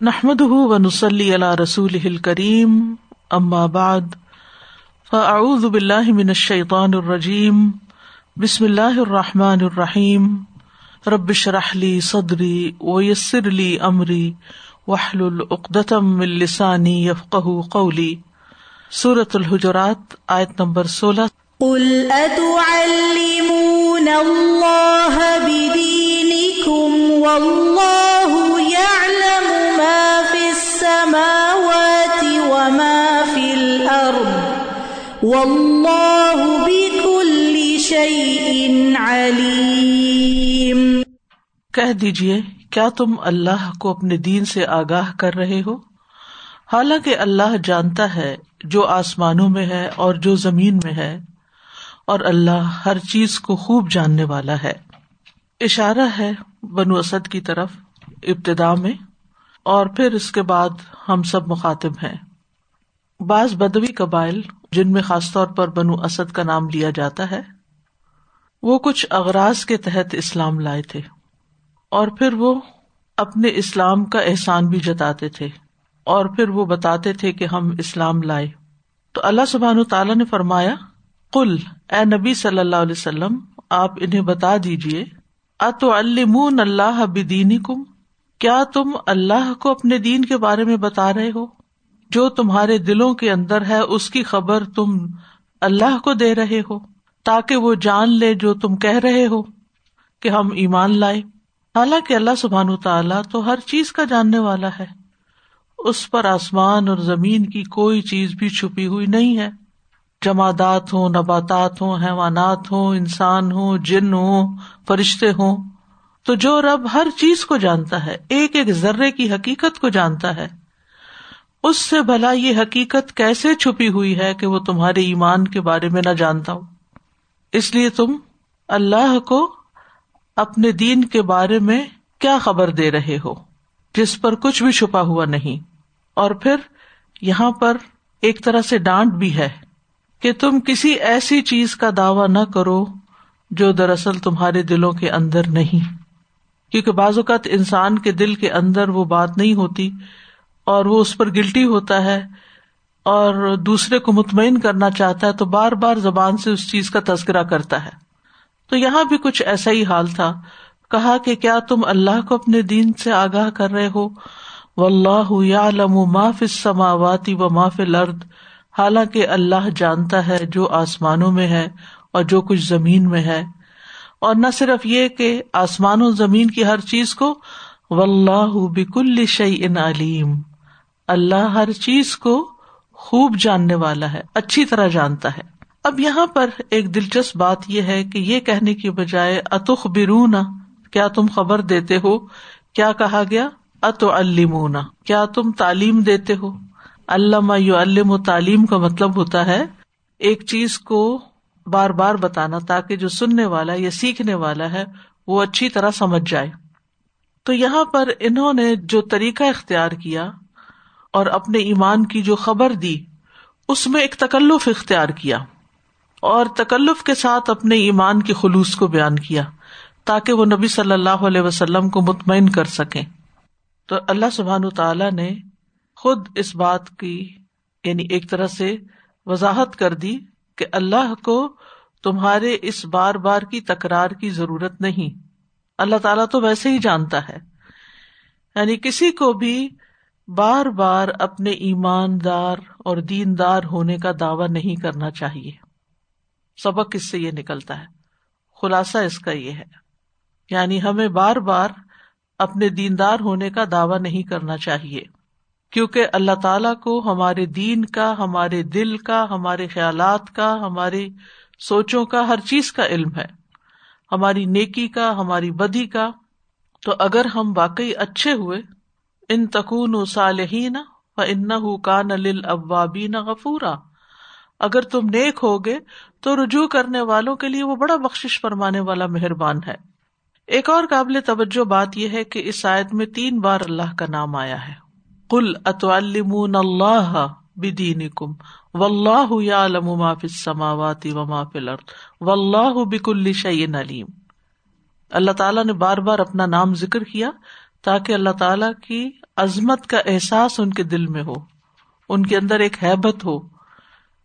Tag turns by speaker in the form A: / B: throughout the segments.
A: نحمد ونسلی علی رسول کریم اما بعد فاعوذ باللہ من الشیطان الرجیم بسم اللہ الرحمٰن الرحیم ربش رحلی صدری ویسر لی امری وحل العقدم السانی یفق قولی صورت الحجرات، آیت نمبر سولہ۔
B: قل اتعلمون اللہ بدینکم واللہ
A: کہہ دیجیے کیا تم اللہ کو اپنے دین سے آگاہ کر رہے ہو؟ حالانکہ اللہ جانتا ہے جو آسمانوں میں ہے اور جو زمین میں ہے، اور اللہ ہر چیز کو خوب جاننے والا ہے۔ اشارہ ہے بنو اسد کی طرف ابتدا میں، اور پھر اس کے بعد ہم سب مخاطب ہیں۔ بعض بدوی قبائل جن میں خاص طور پر بنو اسد کا نام لیا جاتا ہے، وہ کچھ اغراض کے تحت اسلام لائے تھے، اور پھر وہ اپنے اسلام کا احسان بھی جتاتے تھے، اور پھر وہ بتاتے تھے کہ ہم اسلام لائے۔ تو اللہ سبحان تعالیٰ نے فرمایا کل اے نبی صلی اللہ علیہ وسلم، آپ انہیں بتا دیجیے ات المون اللہ بدینی کم کیا تم اللہ کو اپنے دین کے بارے میں بتا رہے ہو؟ جو تمہارے دلوں کے اندر ہے، اس کی خبر تم اللہ کو دے رہے ہو، تاکہ وہ جان لے جو تم کہہ رہے ہو کہ ہم ایمان لائے۔ حالانکہ اللہ سبحان تعالیٰ تو ہر چیز کا جاننے والا ہے۔ اس پر آسمان اور زمین کی کوئی چیز بھی چھپی ہوئی نہیں ہے۔ جمادات ہوں، نباتات ہوں، حیوانات ہوں، انسان ہوں، جن ہوں، فرشتے ہوں۔ تو جو رب ہر چیز کو جانتا ہے، ایک ایک ذرے کی حقیقت کو جانتا ہے۔ اس سے بھلا یہ حقیقت کیسے چھپی ہوئی ہے کہ وہ تمہارے ایمان کے بارے میں نہ جانتا ہو؟ اس لیے تم اللہ کو اپنے دین کے بارے میں کیا خبر دے رہے ہو؟ جس پر کچھ بھی چھپا ہوا نہیں۔ اور پھر یہاں پر ایک طرح سے ڈانٹ بھی ہے کہ تم کسی ایسی چیز کا دعوی نہ کرو جو دراصل تمہارے دلوں کے اندر نہیں۔ کیونکہ بعض اوقات انسان کے دل کے اندر وہ بات نہیں ہوتی اور وہ اس پر گلٹی ہوتا ہے اور دوسرے کو مطمئن کرنا چاہتا ہے تو بار بار زبان سے اس چیز کا تذکرہ کرتا ہے۔ تو یہاں بھی کچھ ایسا ہی حال تھا۔ کہا کہ کیا تم اللہ کو اپنے دین سے آگاہ کر رہے ہو؟ و اللہ یا لم معاف سماواتی و معاف لرد حالانکہ اللہ جانتا ہے جو آسمانوں میں ہے اور جو کچھ زمین میں ہے۔ اور نہ صرف یہ کہ آسمان و زمین کی ہر چیز کو و اللہ بک الشعی ان علیم۔ اللہ ہر چیز کو خوب جاننے والا ہے، اچھی طرح جانتا ہے۔ اب یہاں پر ایک دلچسپ بات یہ ہے کہ یہ کہنے کی بجائے اتخ برون کیا تم خبر دیتے ہو؟ کیا کہا گیا؟ ات المونا کیا تم تعلیم دیتے ہو؟ علامہ یو علم و تعلیم کا مطلب ہوتا ہے ایک چیز کو بار بار بتانا تاکہ جو سننے والا یا سیکھنے والا ہے وہ اچھی طرح سمجھ جائے۔ تو یہاں پر انہوں نے جو طریقہ اختیار کیا اور اپنے ایمان کی جو خبر دی، اس میں ایک تکلف اختیار کیا اور تکلف کے ساتھ اپنے ایمان کے خلوص کو بیان کیا تاکہ وہ نبی صلی اللہ علیہ وسلم کو مطمئن کر سکیں۔ تو اللہ سبحان تعالی نے خود اس بات کی یعنی ایک طرح سے وضاحت کر دی کہ اللہ کو تمہارے اس بار بار کی تکرار کی ضرورت نہیں۔ اللہ تعالیٰ تو ویسے ہی جانتا ہے۔ یعنی کسی کو بھی بار بار اپنے ایماندار اور دیندار ہونے کا دعوی نہیں کرنا چاہیے۔ سبق اس سے یہ نکلتا ہے۔ خلاصہ اس کا یہ ہے۔ یعنی ہمیں بار بار اپنے دیندار ہونے کا دعوی نہیں کرنا چاہیے۔ کیونکہ اللہ تعالی کو ہمارے دین کا، ہمارے دل کا، ہمارے خیالات کا، ہماری سوچوں کا، ہر چیز کا علم ہے۔ ہماری نیکی کا، ہماری بدی کا۔ تو اگر ہم واقعی اچھے ہوئے ان تکون صالحین و ان کان للابابین غفورا۔ اگر تم نیک ہوگے تو رجوع کرنے والوں کے لیے وہ بڑا بخش فرمانے والا مہربان ہے۔ ایک اور قابل توجہ بات یہ ہے کہ اس آیت میں تین بار اللہ کا نام آیا ہے۔ کل اتعلمون اللہ بدینکم واللہ یعلم ما فی السماوات و ما فی الارض واللہ بکل شیء علیم۔ اللہ تعالیٰ نے بار بار اپنا نام ذکر کیا تاکہ اللہ تعالی کی عظمت کا احساس ان کے دل میں ہو، ان کے اندر ایک حیبت ہو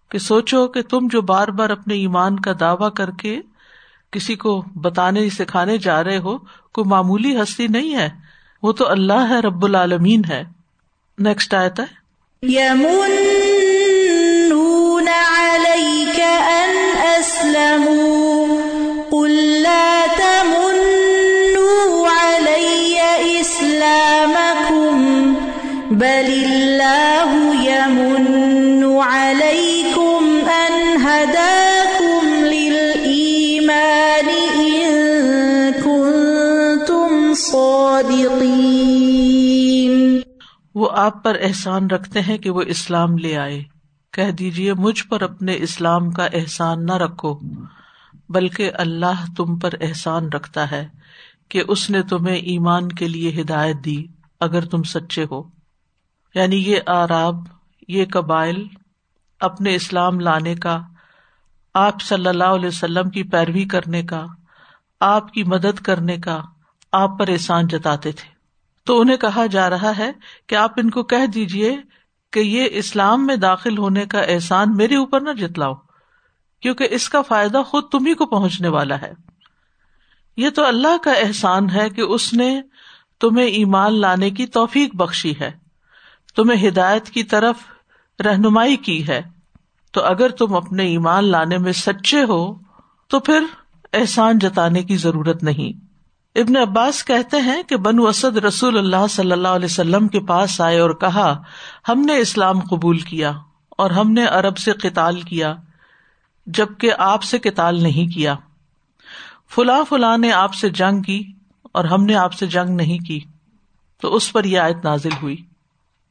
A: کہ سوچو کہ تم جو بار بار اپنے ایمان کا دعوی کر کے کسی کو بتانے، سکھانے جا رہے ہو، کوئی معمولی ہستی نہیں ہے، وہ تو اللہ ہے، رب العالمین ہے۔ نیکسٹ آیت ہے۔
B: يمنون عليك أن أسلموا بل الله يمن عليكم أن هداكم للإيمان إن كنتم صادقين.
A: وہ آپ پر احسان رکھتے ہیں کہ وہ اسلام لے آئے۔ کہہ دیجیے مجھ پر اپنے اسلام کا احسان نہ رکھو، بلکہ اللہ تم پر احسان رکھتا ہے کہ اس نے تمہیں ایمان کے لیے ہدایت دی، اگر تم سچے ہو۔ یعنی یہ آراب، یہ قبائل اپنے اسلام لانے کا، آپ صلی اللہ علیہ وسلم کی پیروی کرنے کا، آپ کی مدد کرنے کا آپ پر احسان جتاتے تھے۔ تو انہیں کہا جا رہا ہے کہ آپ ان کو کہہ دیجیے کہ یہ اسلام میں داخل ہونے کا احسان میرے اوپر نہ جتلاؤ، کیونکہ اس کا فائدہ خود تمہیں کو پہنچنے والا ہے۔ یہ تو اللہ کا احسان ہے کہ اس نے تمہیں ایمان لانے کی توفیق بخشی ہے۔ تمہیں ہدایت کی طرف رہنمائی کی ہے۔ تو اگر تم اپنے ایمان لانے میں سچے ہو، تو پھر احسان جتانے کی ضرورت نہیں۔ ابن عباس کہتے ہیں کہ بنو اسد رسول اللہ صلی اللہ علیہ وسلم کے پاس آئے اور کہا، ہم نے اسلام قبول کیا اور ہم نے عرب سے قتال کیا، جبکہ آپ سے قتال نہیں کیا۔ فلاں فلاں نے آپ سے جنگ کی اور ہم نے آپ سے jنگ نہیں کی۔ تو اس پر یہ آیت نازل ہوئی۔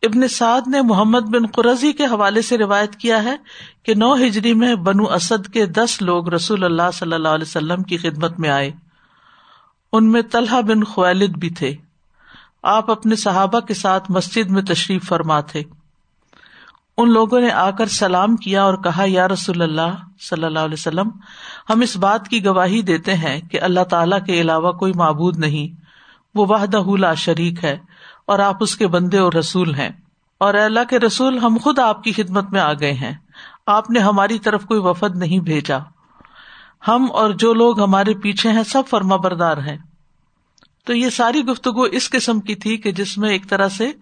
A: ابن سعد نے محمد بن قرضی کے حوالے سے روایت کیا ہے کہ نو ہجری میں بنو اسد کے دس لوگ رسول اللہ صلی اللہ علیہ وسلم کی خدمت میں آئے۔ ان میں طلحہ بن خوالد بھی تھے۔ آپ اپنے صحابہ کے ساتھ مسجد میں تشریف فرما تھے۔ ان لوگوں نے آ کر سلام کیا اور کہا، یا رسول اللہ صلی اللہ علیہ وسلم، ہم اس بات کی گواہی دیتے ہیں کہ اللہ تعالی کے علاوہ کوئی معبود نہیں۔ وہ واحدہ لا شریک ہے۔ اور آپ اس کے بندے اور رسول ہیں۔ اور اللہ کے رسول، ہم خود آپ کی خدمت میں آ گئے ہیں۔ آپ نے ہماری طرف کوئی وفد نہیں بھیجا۔ ہم اور جو لوگ ہمارے پیچھے ہیں، سب فرما بردار ہیں۔ تو یہ ساری گفتگو اس قسم کی تھی کہ جس میں ایک طرح سے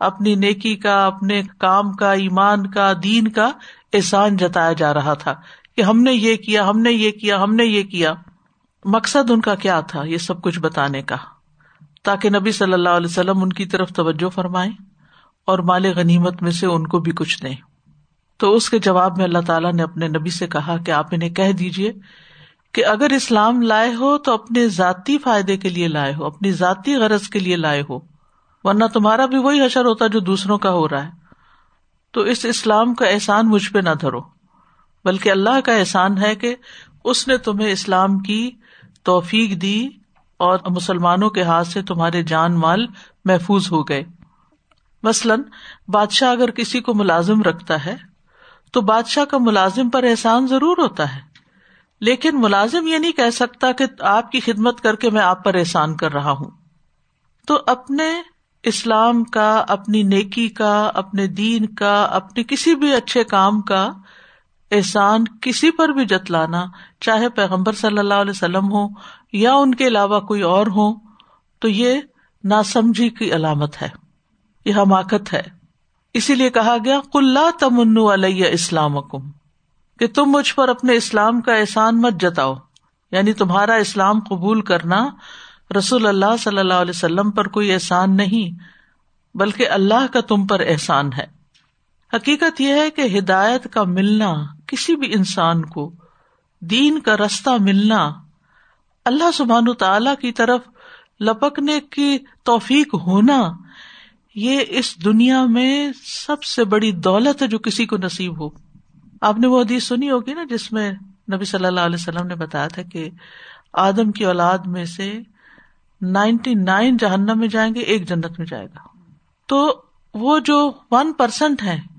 A: اپنی نیکی کا، اپنے کام کا، ایمان کا، دین کا احسان جتایا جا رہا تھا کہ ہم نے یہ کیا، ہم نے یہ کیا، ہم نے یہ کیا۔ مقصد ان کا کیا تھا، یہ سب کچھ بتانے کا۔ تاکہ نبی صلی اللہ علیہ وسلم ان کی طرف توجہ فرمائے اور مال غنیمت میں سے ان کو بھی کچھ دیں۔ تو اس کے جواب میں اللہ تعالیٰ نے اپنے نبی سے کہا کہ آپ انہیں کہہ دیجیے کہ اگر اسلام لائے ہو تو اپنے ذاتی فائدے کے لیے لائے ہو، اپنی ذاتی غرض کے لیے لائے ہو، ورنہ تمہارا بھی وہی حشر ہوتا جو دوسروں کا ہو رہا ہے۔ تو اس اسلام کا احسان مجھ پہ نہ دھرو، بلکہ اللہ کا احسان ہے کہ اس نے تمہیں اسلام کی توفیق دی اور مسلمانوں کے ہاتھ سے تمہارے جان مال محفوظ ہو گئے۔ مثلاً، بادشاہ اگر کسی کو ملازم رکھتا ہے، تو بادشاہ کا ملازم پر احسان ضرور ہوتا ہے۔ لیکن ملازم یہ نہیں کہہ سکتا کہ آپ کی خدمت کر کے میں آپ پر احسان کر رہا ہوں۔ تو اپنے اسلام کا، اپنی نیکی کا، اپنے دین کا، اپنے کسی بھی اچھے کام کا احسان کسی پر بھی جتلانا چاہے پیغمبر صلی اللہ علیہ وسلم ہو یا ان کے علاوہ کوئی اور ہو تو یہ ناسمجھی کی علامت ہے، یہ حماقت ہے۔ اسی لیے کہا گیا کلّا تمن علیہ اسلام کم کہ تم مجھ پر اپنے اسلام کا احسان مت جتاؤ۔ یعنی تمہارا اسلام قبول کرنا رسول اللہ صلی اللہ علیہ وسلم پر کوئی احسان نہیں، بلکہ اللہ کا تم پر احسان ہے۔ حقیقت یہ ہے کہ ہدایت کا ملنا، کسی بھی انسان کو، دین کا رستہ ملنا، اللہ سبحان تعالی کی طرف لپکنے کی توفیق ہونا، یہ اس دنیا میں سب سے بڑی دولت ہے جو کسی کو نصیب ہو۔ آپ نے وہ حدیث سنی ہوگی نا جس میں نبی صلی اللہ علیہ وسلم نے بتایا تھا کہ آدم کی اولاد میں سے نائنٹی نائن جہنم میں جائیں گے، ایک جنت میں جائے گا۔ تو وہ جو ون پرسینٹ ہے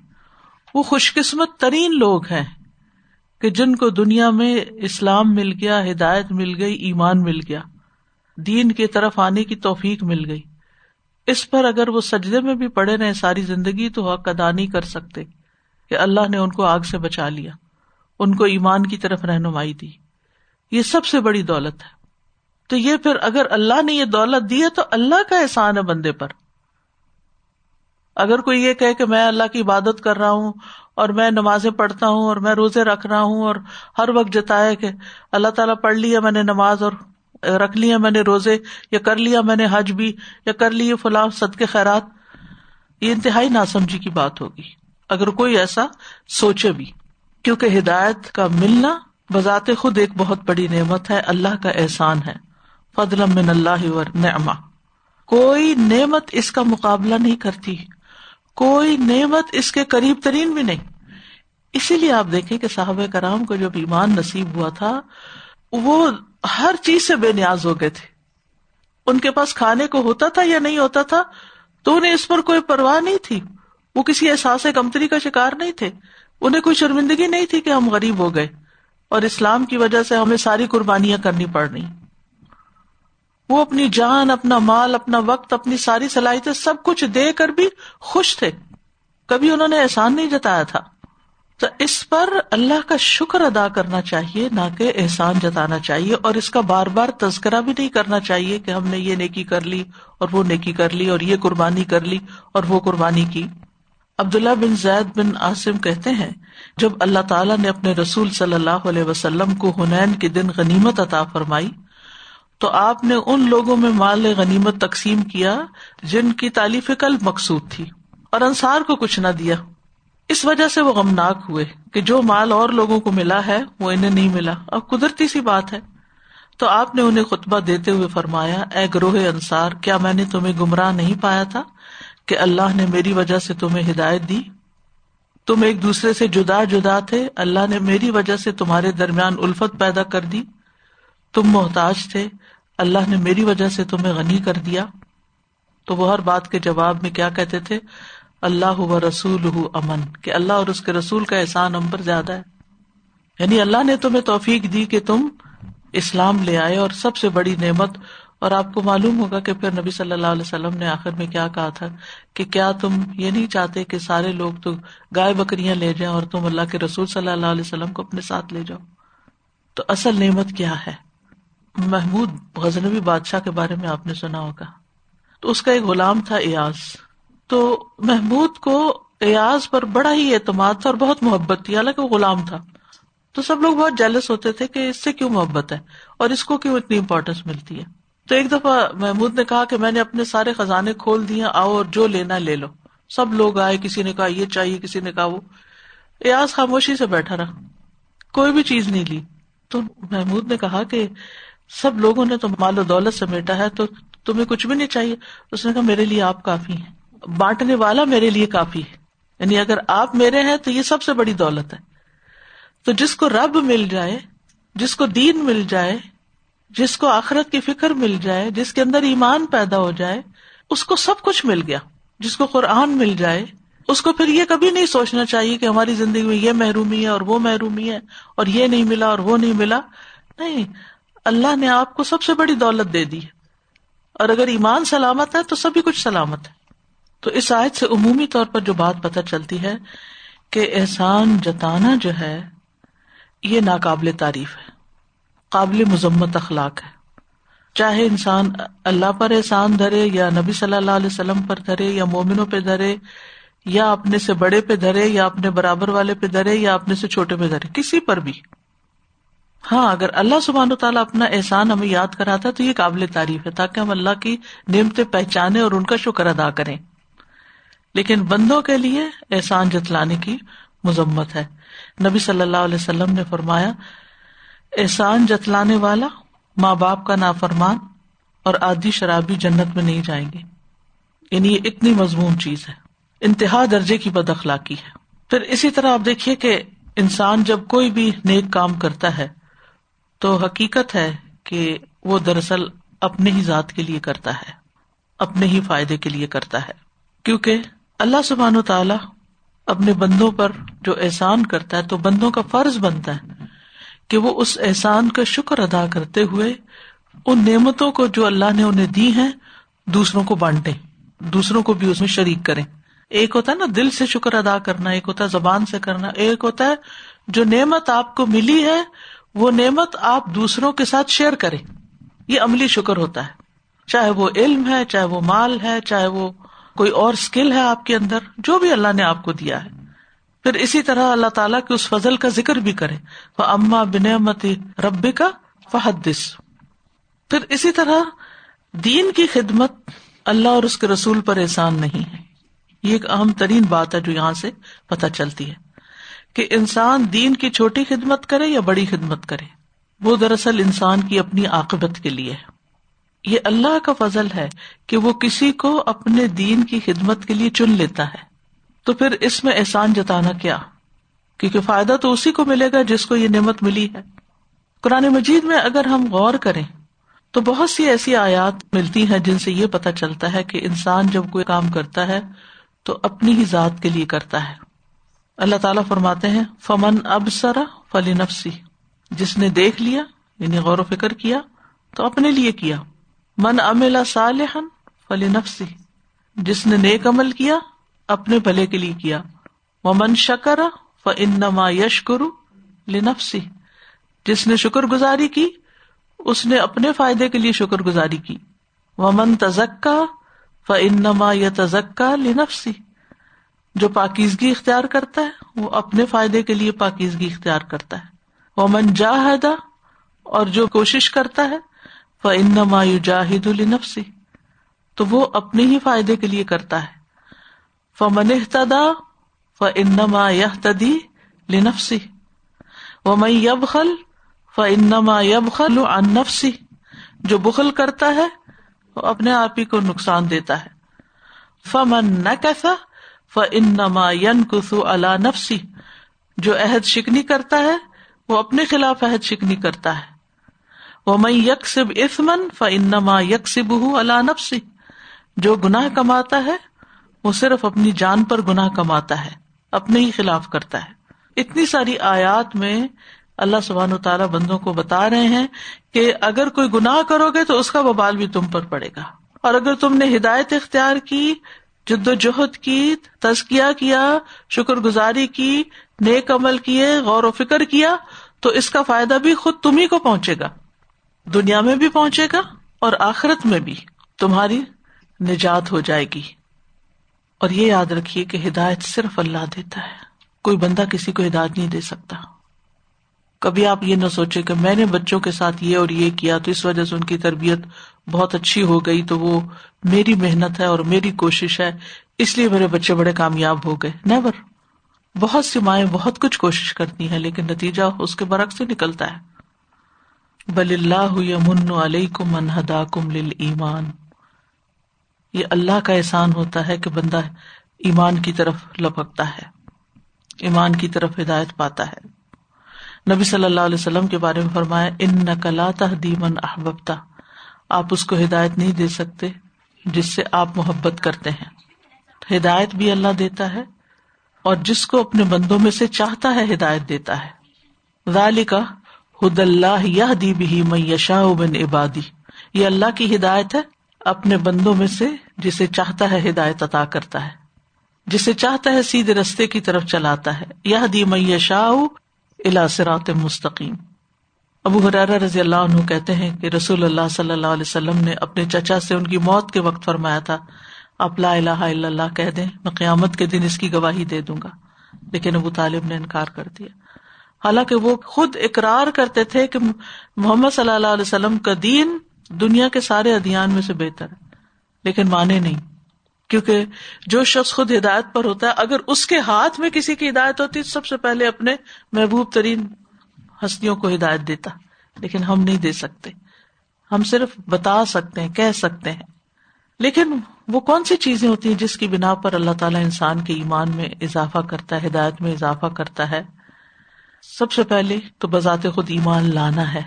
A: وہ خوش قسمت ترین لوگ ہیں کہ جن کو دنیا میں اسلام مل گیا، ہدایت مل گئی، ایمان مل گیا، دین کی طرف آنے کی توفیق مل گئی۔ اس پر اگر وہ سجدے میں بھی پڑے رہے ساری زندگی تو حق ادا نہیں کر سکتے کہ اللہ نے ان کو آگ سے بچا لیا، ان کو ایمان کی طرف رہنمائی دی۔ یہ سب سے بڑی دولت ہے۔ تو یہ پھر اگر اللہ نے یہ دولت دی ہے تو اللہ کا احسان ہے بندے پر۔ اگر کوئی یہ کہ کہ میں اللہ کی عبادت کر رہا ہوں اور میں نمازیں پڑھتا ہوں اور میں روزے رکھ رہا ہوں اور ہر وقت جتایا کہ اللہ تعالیٰ پڑھ لیا میں نے نماز اور رکھ لیا میں نے روزے یا کر لیا میں نے حج بھی یا کر لیے فلاں صد کے خیرات، یہ انتہائی ناسمجھی کی بات ہوگی۔ اگر کوئی ایسا سوچے بھی، کیونکہ ہدایت کا ملنا بذات خود ایک بہت بڑی نعمت ہے، اللہ کا احسان ہے۔ فضل من اللہ نعما کوئی نعمت اس کا مقابلہ نہیں کرتی۔ کوئی نعمت اس کے قریب ترین بھی نہیں۔ اسی لیے آپ دیکھیں کہ صاحب کرام کو جب ایمان نصیب ہوا تھا، وہ ہر چیز سے بے نیاز ہو گئے تھے۔ ان کے پاس کھانے کو ہوتا تھا یا نہیں ہوتا تھا، تو انہیں اس پر کوئی پرواہ نہیں تھی۔ وہ کسی احساس کمتری کا شکار نہیں تھے۔ انہیں کوئی شرمندگی نہیں تھی کہ ہم غریب ہو گئے اور اسلام کی وجہ سے ہمیں ساری قربانیاں کرنی پڑ رہی۔ وہ اپنی جان، اپنا مال، اپنا وقت، اپنی ساری صلاحیتیں سب کچھ دے کر بھی خوش تھے۔ کبھی انہوں نے احسان نہیں جتایا تھا۔ تو اس پر اللہ کا شکر ادا کرنا چاہیے، نہ کہ احسان جتانا چاہیے۔ اور اس کا بار بار تذکرہ بھی نہیں کرنا چاہیے کہ ہم نے یہ نیکی کر لی اور وہ نیکی کر لی اور یہ قربانی کر لی اور وہ قربانی کی۔ عبداللہ بن زید بن عاصم کہتے ہیں، جب اللہ تعالیٰ نے اپنے رسول صلی اللہ علیہ وسلم کو ہنین کے دن غنیمت عطا فرمائی تو آپ نے ان لوگوں میں مال غنیمت تقسیم کیا جن کی تعلیف کل مقصود تھی اور انصار کو کچھ نہ دیا۔ اس وجہ سے وہ غمناک ہوئے کہ جو مال اور لوگوں کو ملا ہے وہ انہیں نہیں ملا۔ اب قدرتی سی بات ہے۔ تو آپ نے انہیں خطبہ دیتے ہوئے فرمایا، اے گروہ انصار، کیا میں نے تمہیں گمراہ نہیں پایا تھا کہ اللہ نے میری وجہ سے تمہیں ہدایت دی؟ تم ایک دوسرے سے جدا جدا تھے، اللہ نے میری وجہ سے تمہارے درمیان الفت پیدا کر دی۔ تم محتاج تھے، اللہ نے میری وجہ سے تمہیں غنی کر دیا۔ تو وہ ہر بات کے جواب میں کیا کہتے تھے؟ اللہ و رسول امن، کہ اللہ اور اس کے رسول کا احسان امبر زیادہ ہے۔ یعنی اللہ نے تمہیں توفیق دی کہ تم اسلام لے آئے اور سب سے بڑی نعمت، اور آپ کو معلوم ہوگا کہ پھر نبی صلی اللہ علیہ وسلم نے آخر میں کیا کہا تھا کہ کیا تم یہ نہیں چاہتے کہ سارے لوگ تو گائے بکریاں لے جائیں اور تم اللہ کے رسول صلی اللہ علیہ وسلم کو اپنے ساتھ لے جاؤ۔ تو اصل نعمت کیا ہے؟ محمود غزنبی بادشاہ کے بارے میں آپ نے سنا ہوگا۔ تو اس کا ایک غلام تھا ایاز۔ تو محمود کو ایاز پر بڑا ہی اعتماد تھا اور بہت محبت تھی، حالانکہ وہ غلام تھا۔ تو سب لوگ بہت جیلس ہوتے تھے کہ اس سے کیوں محبت ہے اور اس کو کیوں اتنی امپورٹینس ملتی ہے۔ تو ایک دفعہ محمود نے کہا کہ میں نے اپنے سارے خزانے کھول دیے، آؤ اور جو لینا لے لو۔ سب لوگ آئے، کسی نے کہا یہ چاہیے، کسی نے کہا وہ۔ ایاز خاموشی سے بیٹھا رہا، کوئی بھی چیز نہیں لی۔ تو محمود نے کہا کہ سب لوگوں نے تو مال و دولت سمیٹا ہے تو تمہیں کچھ بھی نہیں چاہیے۔ اس نے کہا، میرے لیے آپ کافی ہیں۔ بانٹنے والا میرے لیے کافی ہے۔ یعنی اگر آپ میرے ہیں تو یہ سب سے بڑی دولت ہے۔ تو جس کو رب مل جائے، جس کو دین مل جائے، جس کو آخرت کی فکر مل جائے، جس کے اندر ایمان پیدا ہو جائے، اس کو سب کچھ مل گیا۔ جس کو قرآن مل جائے، اس کو پھر یہ کبھی نہیں سوچنا چاہیے کہ ہماری زندگی میں یہ محرومی ہے اور وہ محرومی ہے اور یہ نہیں ملا اور وہ نہیں ملا۔ نہیں اللہ نے آپ کو سب سے بڑی دولت دے دی اور اگر ایمان سلامت ہے تو سبھی کچھ سلامت ہے۔ تو اس آیت سے عمومی طور پر جو بات پتہ چلتی ہے کہ احسان جتانا جو ہے، یہ ناقابل تعریف ہے۔ قابل مذمت اخلاق ہے۔ چاہے انسان اللہ پر احسان دھرے یا نبی صلی اللہ علیہ وسلم پر دھرے یا مومنوں پہ دھرے یا اپنے سے بڑے پہ دھرے یا اپنے برابر والے پہ دھرے یا اپنے سے چھوٹے پہ دھرے، کسی پر بھی۔ ہاں اگر اللہ سبحان و تعالیٰ اپنا احسان ہمیں یاد کراتا ہے تو یہ قابل تعریف ہے، تاکہ ہم اللہ کی نعمتیں پہچانے اور ان کا شکر ادا کریں۔ لیکن بندوں کے لیے احسان جتلانے کی مذمت ہے۔ نبی صلی اللہ علیہ وسلم نے فرمایا، احسان جتلانے والا ماں باپ کا نافرمان اور آدھی شرابی جنت میں نہیں جائیں گے۔ یعنی یہ اتنی مضمون چیز ہے۔ انتہا درجے کی بد اخلاقی ہے۔ پھر اسی طرح آپ دیکھیے کہ انسان جب کوئی بھی نیک کام کرتا ہے تو حقیقت ہے کہ وہ دراصل اپنے ہی ذات کے لیے کرتا ہے، اپنے ہی فائدے کے لیے کرتا ہے۔ کیونکہ اللہ سبحان و تعالی اپنے بندوں پر جو احسان کرتا ہے تو بندوں کا فرض بنتا ہے کہ وہ اس احسان کا شکر ادا کرتے ہوئے ان نعمتوں کو جو اللہ نے انہیں دی ہیں، دوسروں کو بانٹے دوسروں کو بھی اس میں شریک کریں۔ ایک ہوتا ہے نا، دل سے شکر ادا کرنا، ایک ہوتا ہے زبان سے کرنا، ایک ہوتا ہے جو نعمت آپ کو ملی ہے وہ نعمت آپ دوسروں کے ساتھ شیئر کریں۔ یہ عملی شکر ہوتا ہے۔ چاہے وہ علم ہے، چاہے وہ مال ہے، چاہے وہ کوئی اور اسکل ہے آپ کے اندر، جو بھی اللہ نے آپ کو دیا ہے۔ پھر اسی طرح اللہ تعالیٰ کے اس فضل کا ذکر بھی کرے وہ اما بنعمت رب کا فحدث۔ پھر اسی طرح دین کی خدمت اللہ اور اس کے رسول پر احسان نہیں ہے۔ یہ ایک اہم ترین بات ہے جو یہاں سے پتہ چلتی ہے۔ کہ انسان دین کی چھوٹی خدمت کرے یا بڑی خدمت کرے؟ وہ دراصل انسان کی اپنی عاقبت کے لیے ہے۔ یہ اللہ کا فضل ہے کہ وہ کسی کو اپنے دین کی خدمت کے لیے چن لیتا ہے۔ تو پھر اس میں احسان جتانا کیا؟ کیونکہ فائدہ تو اسی کو ملے گا جس کو یہ نعمت ملی ہے۔ قرآن مجید میں اگر ہم غور کریں، تو بہت سی ایسی آیات ملتی ہیں جن سے یہ پتا چلتا ہے کہ انسان جب کوئی کام کرتا ہے، تو اپنی ہی ذات کے لیے کرتا ہے۔ اللہ تعالیٰ فرماتے ہیں، فمن اب سرا فلی نفسی جس نے دیکھ لیا یعنی غور و فکر کیا، تو اپنے لیے کیا۔ من املا صالحن فلی نفسی جس نے نیک عمل کیا، اپنے بھلے کے لیے کیا۔ وہ من شکر ف انما یش کرو لنفسی جس نے شکر گزاری کی، اس نے اپنے فائدے کے لیے شکر گزاری کی۔ وہ من تزکا ف انما یا تزکا لنفسی جو پاکیزگی اختیار کرتا ہے، وہ اپنے فائدے کے لیے پاکیزگی اختیار کرتا ہے۔ وہ من جاہدا اور جو کوشش کرتا ہے وہ انما یو جاہد النفسی تو وہ اپنے ہی فائدے کے لیے کرتا ہے۔ فمن احتدا و انما یہ تدی لنفسی و میں یب خل ف انما یب خل ان نفسی جو بخل کرتا ہے، وہ اپنے آپ ہی کو نقصان دیتا ہے۔ فمن نہ کیسا ف انما ین کسو اللہ نفسی جو عہد شکنی کرتا ہے، وہ اپنے خلاف عہد شکنی کرتا ہے۔ وہ میں یکسب اسمن ف انما یکسب اللہ نفسی جو گناہ کماتا ہے، وہ صرف اپنی جان پر گناہ کماتا ہے، اپنے ہی خلاف کرتا ہے۔ اتنی ساری آیات میں اللہ سبحان تعالیٰ بندوں کو بتا رہے ہیں کہ اگر کوئی گناہ کرو گے تو اس کا ببال بھی تم پر پڑے گا۔ اور اگر تم نے ہدایت اختیار کی جد و جہد کی تزکیا کیا شکر گزاری کی، نیک عمل کیے، غور و فکر کیا، تو اس کا فائدہ بھی خود تم ہی کو پہنچے گا۔ دنیا میں بھی پہنچے گا اور آخرت میں بھی۔ تمہاری نجات ہو جائے گی۔ اور یہ یاد رکھیے کہ ہدایت صرف اللہ دیتا ہے۔ کوئی بندہ کسی کو ہدایت نہیں دے سکتا۔ کبھی آپ یہ نہ سوچے کہ میں نے بچوں کے ساتھ یہ اور یہ کیا تو اس وجہ سے ان کی تربیت بہت اچھی ہو گئی تو وہ میری محنت ہے اور میری کوشش ہے۔ اس لیے میرے بچے بڑے کامیاب ہو گئے۔ نیور بہت سی مائیں بہت کچھ کوشش کرتی ہیں، لیکن نتیجہ اس کے برعکس سے نکلتا ہے۔ بل اللہ من علیہ انہدا کم ایمان یہ اللہ کا احسان ہوتا ہے کہ بندہ ایمان کی طرف لپکتا ہے، ایمان کی طرف ہدایت پاتا ہے۔ نبی صلی اللہ علیہ وسلم کے بارے میں فرمایا ان نقلا دیمن احبتا آپ اس کو ہدایت نہیں دے سکتے جس سے آپ محبت کرتے ہیں۔ ہدایت بھی اللہ دیتا ہے اور جس کو اپنے بندوں میں سے چاہتا ہے ہدایت دیتا ہے۔ ذالی کا اللہ یہ دی بھی میں بن عبادی۔ یہ اللہ کی ہدایت ہے اپنے بندوں میں سے جسے چاہتا ہے ہدایت عطا کرتا ہے۔ جسے چاہتا ہے سیدھے رستے کی طرف چلاتا ہے۔ یہ دی میں شاہ الاسرات مستقیم۔ ابو حرارا رضی اللہ عنہ کہتے ہیں کہ رسول اللہ صلی اللہ علیہ وسلم نے اپنے چچا سے ان کی موت کے وقت فرمایا تھا، آپ لا الہ الا اللہ کہہ دیں، میں قیامت کے دن اس کی گواہی دے دوں گا۔ لیکن ابو طالب نے انکار کر دیا۔ حالانکہ وہ خود اقرار کرتے تھے کہ محمد صلی اللہ علیہ وسلم کا دین دنیا کے سارے ادھیان میں سے بہتر ہے۔ لیکن مانے نہیں، کیونکہ جو شخص خود ہدایت پر ہوتا ہے، اگر اس کے ہاتھ میں کسی کی ہدایت ہوتی، سب سے پہلے اپنے محبوب ترین ہستیوں کو ہدایت دیتا، لیکن ہم نہیں دے سکتے۔ ہم صرف بتا سکتے ہیں، کہہ سکتے ہیں۔ لیکن وہ کون سی چیزیں ہوتی ہیں جس کی بنا پر اللہ تعالیٰ انسان کے ایمان میں اضافہ کرتا ہے، ہدایت میں اضافہ کرتا ہے؟ سب سے پہلے تو بذات خود ایمان لانا ہے۔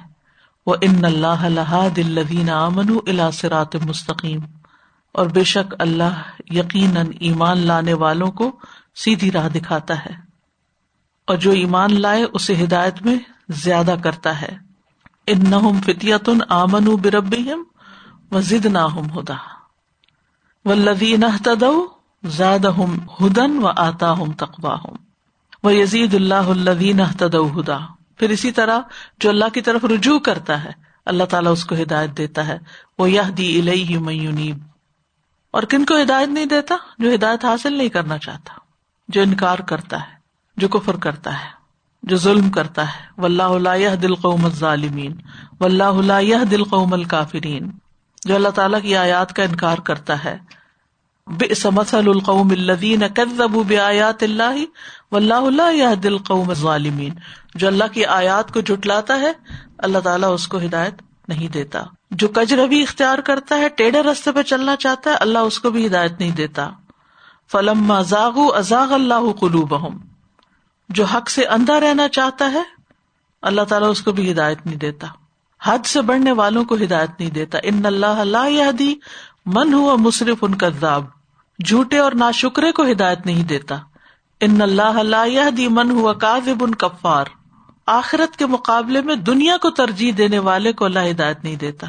A: وہ ان اللہ دل امن الاثرات مستقیم اور بے شک اللہ یقیناً ایمان لانے والوں کو سیدھی راہ دکھاتا ہے۔ اور جو ایمان لائے، اسے ہدایت میں زیادہ کرتا ہے۔ ان فتیت آمن برب و ضد نہ ہدا و ولدین زاد ہم ہدن و آتا ہم تقوا ہوں وہ یزید اللہ الدین ہدا پھر اسی طرح جو اللہ کی طرف رجوع کرتا ہے، اللہ تعالیٰ اس کو ہدایت دیتا ہے۔ وہ یہ دی الہی میونیب اور کن کو ہدایت نہیں دیتا؟ جو ہدایت حاصل نہیں کرنا چاہتا، جو انکار کرتا ہے، جو کفر کرتا ہے۔ جو ظلم کرتا ہے۔ و اللہ دل قوم ظالمین و اللہ دل قوم الکافرین۔ جو اللہ تعالیٰ کی آیات کا انکار کرتا ہے۔ بے سمسل القوم الدین آیات اللہ۔ و اللہ دل قوم ظالمین جو اللہ کی آیات کو جٹلاتا ہے، اللہ تعالیٰ اس کو ہدایت نہیں دیتا۔ جو کجربی اختیار کرتا ہے، ٹیڑھے رستے پہ چلنا چاہتا ہے، اللہ اس کو بھی ہدایت نہیں دیتا۔ فلم ازاغ ازاغ اللہ قلوب جو حق سے اندھا رہنا چاہتا ہے، اللہ تعالیٰ اس کو بھی ہدایت نہیں دیتا۔ حد سے بڑھنے والوں کو ہدایت نہیں دیتا۔ ان اللہ اللہ یادی من ہوا مصرف ان کا جھوٹے اور نا شکرے کو ہدایت نہیں دیتا۔ ان اللہ اللہ یادی من ہوا کاذب ان کفار۔ آخرت کے مقابلے میں دنیا کو ترجیح دینے والے کو اللہ ہدایت نہیں دیتا۔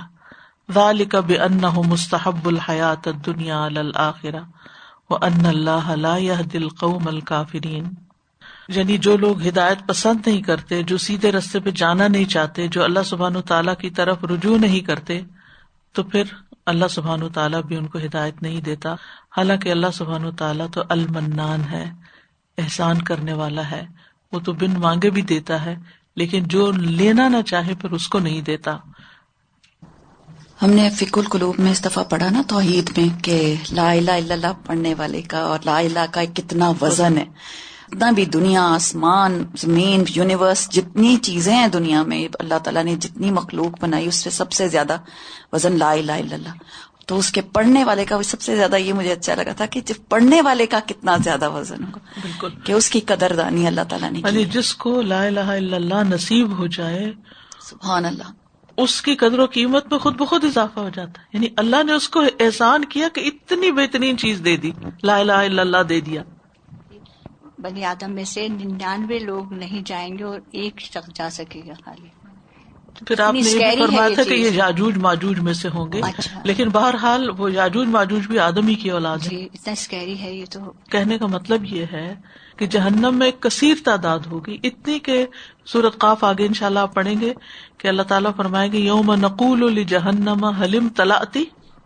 A: ذالک بانہ مستحب الحیات الدنیا علی الاخرہ۔ وان اللہ لا يهدي القوم الكافرین یعنی جو لوگ ہدایت پسند نہیں کرتے، جو سیدھے رستے پہ جانا نہیں چاہتے، جو اللہ سبحان تعالیٰ کی طرف رجوع نہیں کرتے، تو پھر اللہ سبحان تعالیٰ بھی ان کو ہدایت نہیں دیتا۔ حالانکہ اللہ سبحان تعالیٰ تو المنان ہے، احسان کرنے والا ہے۔ وہ تو بن مانگے بھی دیتا ہے، لیکن جو لینا نہ چاہے پھر اس کو نہیں دیتا۔
C: ہم نے فک القلوب میں استفا پڑھا نا توحید میں کہ لا الہ الا اللہ پڑھنے والے کا اور لا الہ کا کتنا وزن ہے۔ اتنا بھی دنیا آسمان زمین یونیورس جتنی چیزیں ہیں دنیا میں اللہ تعالیٰ نے جتنی مخلوق بنائی اس سے سب سے زیادہ وزن لا الہ الا اللہ۔ تو اس کے پڑھنے والے کا سب سے زیادہ یہ مجھے اچھا لگا تھا کہ پڑھنے والے کا کتنا زیادہ وزن ہوگا۔ بالکل۔ کہ اس کی قدر دانی اللہ تعالیٰ نے
A: یعنی جس کو لا الہ الا اللہ نصیب ہو جائے
C: سبحان اللہ۔
A: اس کی قدر و قیمت میں خود بخود اضافہ ہو جاتا ہے۔ یعنی اللہ نے اس کو احسان کیا کہ اتنی بہترین چیز دے دی لا الہ الا اللہ دے دیا۔
D: بنی آدم میں سے ننانوے لوگ نہیں جائیں گے اور ایک شخص جا سکے گا خالی۔
A: پھر آپ نے یہ فرمایا تھا کہ یہ یاجوج ماجوج میں سے ہوں گے۔ اچھا۔ لیکن بہرحال وہ یاجوج ماجوج بھی آدمی کی اولاد
D: ہے۔ جی، اتنا اسکیری ہے یہ تو۔
A: کہنے کا مطلب یہ ہے کہ جہنم میں کثیر تعداد ہوگی۔ اتنی کہ سورت قاف آگے ان شاء اللہ آپ پڑھیں گے کہ اللہ تعالیٰ فرمائیں گے یوم نقول جہنم حلم تلاتی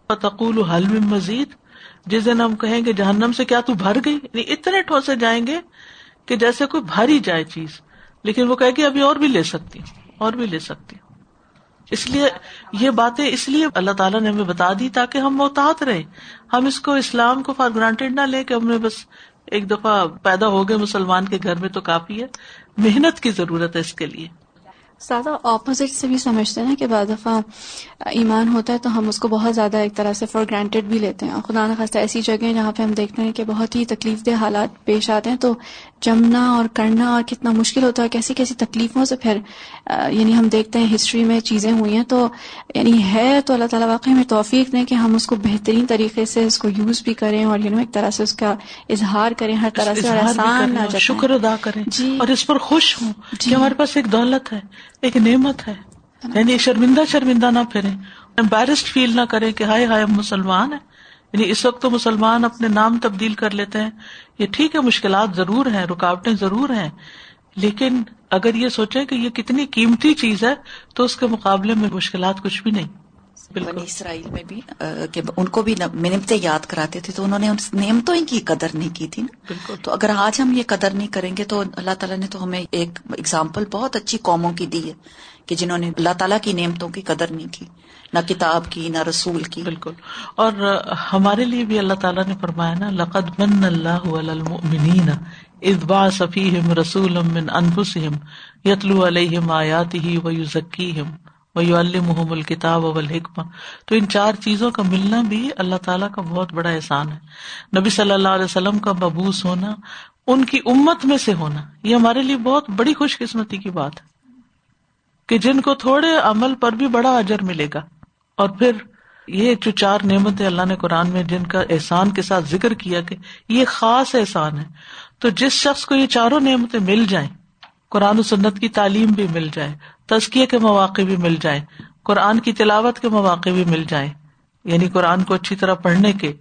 A: تقول حلم مزید؟ جس دن ہم کہیں گے جہنم سے کیا تو بھر گئی؟ یعنی اتنے ٹھوسے جائیں گے کہ جیسے کوئی بھری جائے چیز۔ لیکن وہ کہ گی ابھی اور بھی لے سکتی ہوں، اور بھی لے سکتی ہوں۔ اس لیے یہ باتیں اس لیے اللہ تعالیٰ نے ہمیں بتا دی تاکہ ہم محتاط رہے ہم اس کو اسلام کو فار گرانٹیڈ نہ لے کے ہم نے بس ایک دفعہ پیدا ہو گئے مسلمان کے گھر میں تو کافی ہے۔ محنت کی ضرورت ہے اس کے لیے۔
E: زیادہ اپوزٹ سے بھی سمجھتے ہیں کہ بعض دفعہ ایمان ہوتا ہے تو ہم اس کو بہت زیادہ ایک طرح سے فار گرانٹیڈ بھی لیتے ہیں۔ اور خدا نخواستہ ایسی جگہ جہاں پہ ہم دیکھتے ہیں کہ بہت ہی تکلیف دہ حالات پیش آتے ہیں تو جمنا اور کرنا اور کتنا مشکل ہوتا ہے کیسی کیسی تکلیفوں سے پھر یعنی ہم دیکھتے ہیں ہسٹری میں چیزیں ہوئی ہیں تو یعنی ہے تو اللہ تعالیٰ واقعی میں توفیق دیں کہ ہم اس کو بہترین طریقے سے اس کو یوز بھی کریں اور یو نو ایک طرح سے اس کا اظہار کریں ہر طرح سے آسان
A: شکر ادا کریں جی۔ اور اس پر خوش ہوں جی۔ ہمارے پاس ایک دولت ہے۔ ایک نعمت ہے۔ یعنی شرمندہ شرمندہ نہ پھرے امبیرسڈ فیل نہ کرے کہ ہائے ہائے مسلمان ہیں۔ یعنی اس وقت تو مسلمان اپنے نام تبدیل کر لیتے ہیں۔ یہ ٹھیک ہے مشکلات ضرور ہیں رکاوٹیں ضرور ہیں۔ لیکن اگر یہ سوچیں کہ یہ کتنی قیمتی چیز ہے تو اس کے مقابلے میں مشکلات کچھ بھی نہیں۔
C: بنی اسرائیل میں بھی کہ ان کو بھی نعمتیں یاد کراتے تھے تو انہوں نے نعمتوں کی قدر نہیں کی تھی نا۔ بالکل۔ تو اگر آج ہم یہ قدر نہیں کریں گے تو اللہ تعالیٰ نے تو ہمیں ایک اگزامپل بہت اچھی قوموں کی دی ہے کہ جنہوں نے اللہ تعالیٰ کی نعمتوں کی قدر نہیں کی نہ کتاب کی نہ رسول کی۔
A: بالکل۔ اور ہمارے لیے بھی اللہ تعالیٰ نے فرمایا نا لقد من اللہ المؤمنین ادبا صفیم رسول یتلو علیہم آیاتی و یوزکیم محم الکتاب الحکم تو ان چار چیزوں کا ملنا بھی اللہ تعالیٰ کا بہت بڑا احسان ہے۔ نبی صلی اللہ علیہ وسلم کا مبوس ہونا، ان کی امت میں سے ہونا، یہ ہمارے لیے بہت بڑی خوش قسمتی کی بات ہے۔ کہ جن کو تھوڑے عمل پر بھی بڑا اجر ملے گا۔ اور پھر یہ جو چار نعمتیں اللہ نے قرآن میں جن کا احسان کے ساتھ ذکر کیا کہ یہ خاص احسان ہے، تو جس شخص کو یہ چاروں نعمتیں مل جائیں، قرآن و سنت کی تعلیم بھی مل جائے تزکیے کے مواقع بھی مل جائیں، قرآن کی تلاوت کے مواقع بھی مل جائیں۔ یعنی قرآن کو اچھی طرح پڑھنے کے،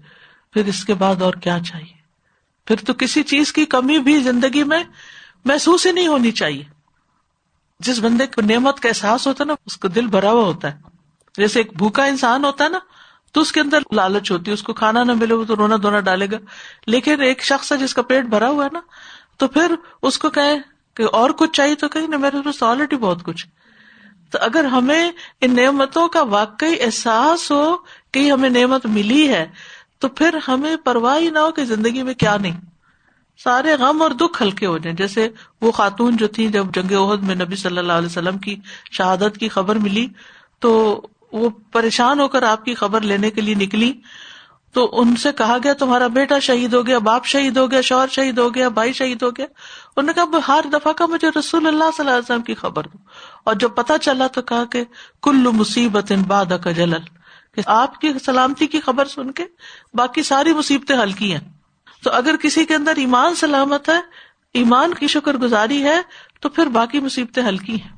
A: پھر اس کے بعد اور کیا چاہیے؟ پھر تو کسی چیز کی کمی بھی زندگی میں محسوس ہی نہیں ہونی چاہیے۔ جس بندے کو نعمت کا احساس ہوتا ہے نا، اس کو دل بھرا ہوا ہوتا ہے۔ جیسے ایک بھوکا انسان ہوتا ہے نا، تو اس کے اندر لالچ ہوتی ہے، اس کو کھانا نہ ملے، وہ تو رونا دھونا ڈالے گا۔ لیکن ایک شخص ہے جس کا پیٹ بھرا ہوا ہے نا، تو پھر اس کو کہ اور کچھ چاہیے تو کہیں نہ میرے پاس آلریڈی بہت کچھ تو اگر ہمیں ان نعمتوں کا واقعی احساس ہو کہ ہمیں نعمت ملی ہے، تو پھر ہمیں پرواہ ہی نہ ہو کہ زندگی میں کیا نہیں۔ سارے غم اور دکھ ہلکے ہو جائیں۔ جیسے وہ خاتون جو تھی جب جنگ عہد میں نبی صلی اللہ علیہ وسلم کی شہادت کی خبر ملی، تو وہ پریشان ہو کر آپ کی خبر لینے کے لیے نکلی۔ تو ان سے کہا گیا تمہارا بیٹا شہید ہو گیا، باپ شہید ہو گیا، شوہر شہید ہو گیا، بھائی شہید ہو گیا۔ انہوں نے کہا ہر دفعہ کا مجھے رسول اللہ صلی اللہ علیہ وسلم کی خبر دو۔ اور جب پتا چلا تو کہا کہ کل مصیبت ان باد کا جلل آپ کی سلامتی کی خبر سن کے باقی ساری مصیبتیں ہلکی ہیں۔ تو اگر کسی کے اندر ایمان سلامت ہے، ایمان کی شکر گزاری ہے، تو پھر باقی مصیبتیں ہلکی ہیں۔